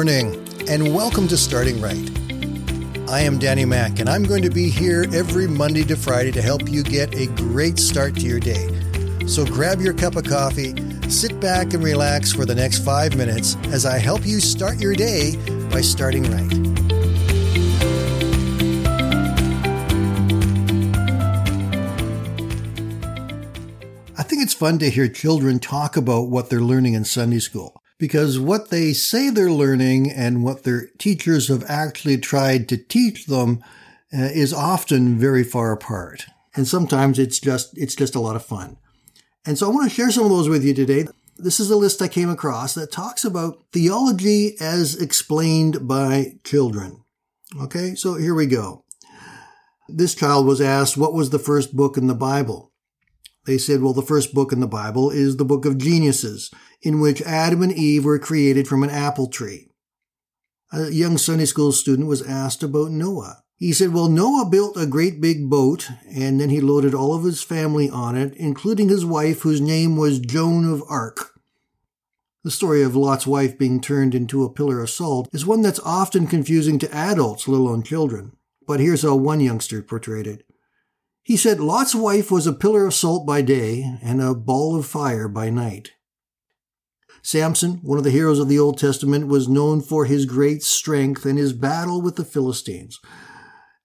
morning, and welcome to Starting Right. I am Danny Mack, and I'm going to be here every Monday to Friday to help you get a great start to your day. So grab your cup of coffee, sit back, and relax for the next five minutes as I help you start your day by starting right. I think it's fun to hear children talk about what they're learning in Sunday school because what they say they're learning and what their teachers have actually tried to teach them uh, is often very far apart. And sometimes it's just it's just a lot of fun. And so I want to share some of those with you today. This is a list I came across that talks about theology as explained by children. Okay, so here we go. This child was asked, What was the first book in the Bible? They said, Well, the first book in the Bible is the book of geniuses, in which Adam and Eve were created from an apple tree. A young Sunday school student was asked about Noah. He said, Well, Noah built a great big boat, and then he loaded all of his family on it, including his wife, whose name was Joan of Arc. The story of Lot's wife being turned into a pillar of salt is one that's often confusing to adults, let alone children. But here's how one youngster portrayed it. He said, Lot's wife was a pillar of salt by day and a ball of fire by night. Samson, one of the heroes of the Old Testament, was known for his great strength and his battle with the Philistines.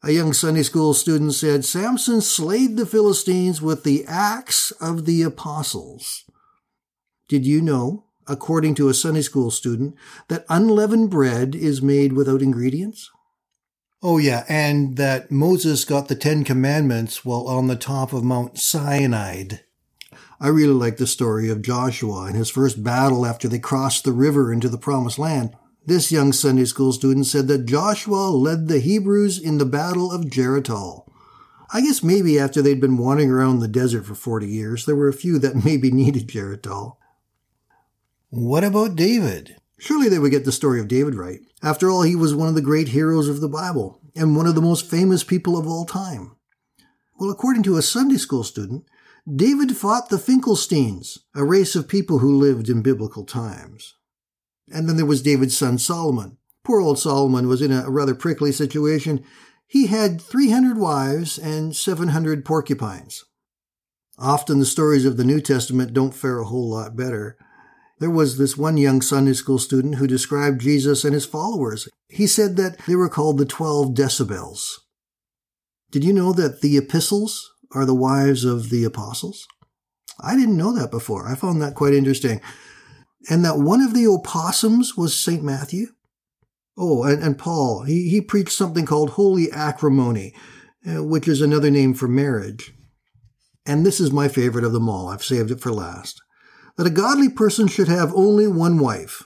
A young Sunday school student said, Samson slayed the Philistines with the axe of the apostles. Did you know, according to a Sunday school student, that unleavened bread is made without ingredients? Oh, yeah, and that Moses got the Ten Commandments while on the top of Mount Sinai. I really like the story of Joshua and his first battle after they crossed the river into the Promised Land. This young Sunday school student said that Joshua led the Hebrews in the Battle of Geritol. I guess maybe after they'd been wandering around the desert for 40 years, there were a few that maybe needed Geritol. What about David? Surely they would get the story of David right. After all, he was one of the great heroes of the Bible and one of the most famous people of all time. Well, according to a Sunday school student, David fought the Finkelsteins, a race of people who lived in biblical times. And then there was David's son Solomon. Poor old Solomon was in a rather prickly situation. He had 300 wives and 700 porcupines. Often the stories of the New Testament don't fare a whole lot better. There was this one young Sunday school student who described Jesus and his followers. He said that they were called the 12 decibels. Did you know that the epistles are the wives of the apostles? I didn't know that before. I found that quite interesting and that one of the opossums was St. Matthew. Oh, and, and Paul, he, he preached something called holy acrimony, uh, which is another name for marriage. And this is my favorite of them all. I've saved it for last. That a godly person should have only one wife.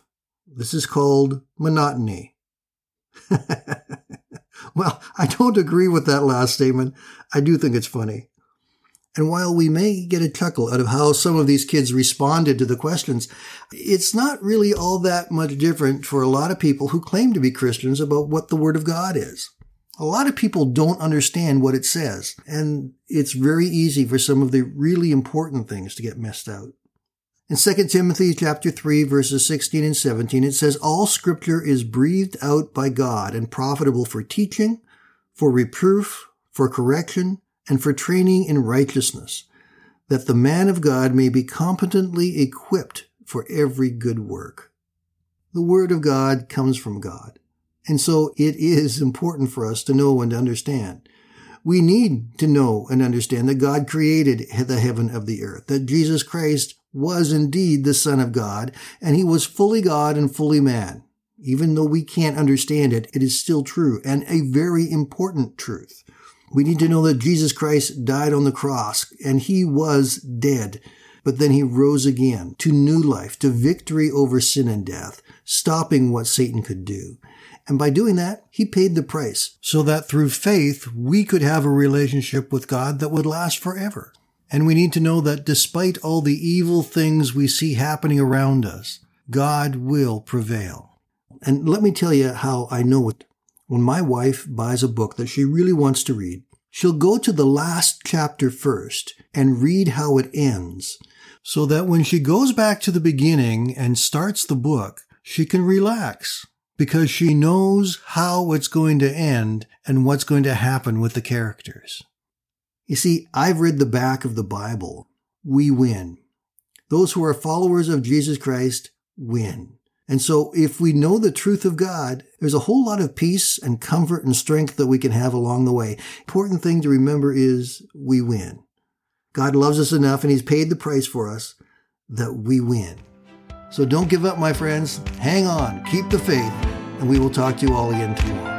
This is called monotony. well, I don't agree with that last statement. I do think it's funny. And while we may get a chuckle out of how some of these kids responded to the questions, it's not really all that much different for a lot of people who claim to be Christians about what the Word of God is. A lot of people don't understand what it says, and it's very easy for some of the really important things to get messed out. In 2 Timothy chapter 3 verses 16 and 17 it says all scripture is breathed out by God and profitable for teaching, for reproof, for correction, and for training in righteousness, that the man of God may be competently equipped for every good work. The Word of God comes from God. And so it is important for us to know and to understand. We need to know and understand that God created the heaven of the earth, that Jesus Christ was indeed the Son of God, and he was fully God and fully man. Even though we can't understand it, it is still true and a very important truth. We need to know that Jesus Christ died on the cross and he was dead, but then he rose again to new life, to victory over sin and death, stopping what Satan could do. And by doing that, he paid the price so that through faith, we could have a relationship with God that would last forever. And we need to know that despite all the evil things we see happening around us, God will prevail. And let me tell you how I know it. When my wife buys a book that she really wants to read, she'll go to the last chapter first and read how it ends so that when she goes back to the beginning and starts the book, she can relax because she knows how it's going to end and what's going to happen with the characters. You see, I've read the back of the Bible. We win. Those who are followers of Jesus Christ win. And so if we know the truth of God, there's a whole lot of peace and comfort and strength that we can have along the way. Important thing to remember is we win. God loves us enough and he's paid the price for us that we win. So don't give up, my friends. Hang on, keep the faith, and we will talk to you all again tomorrow.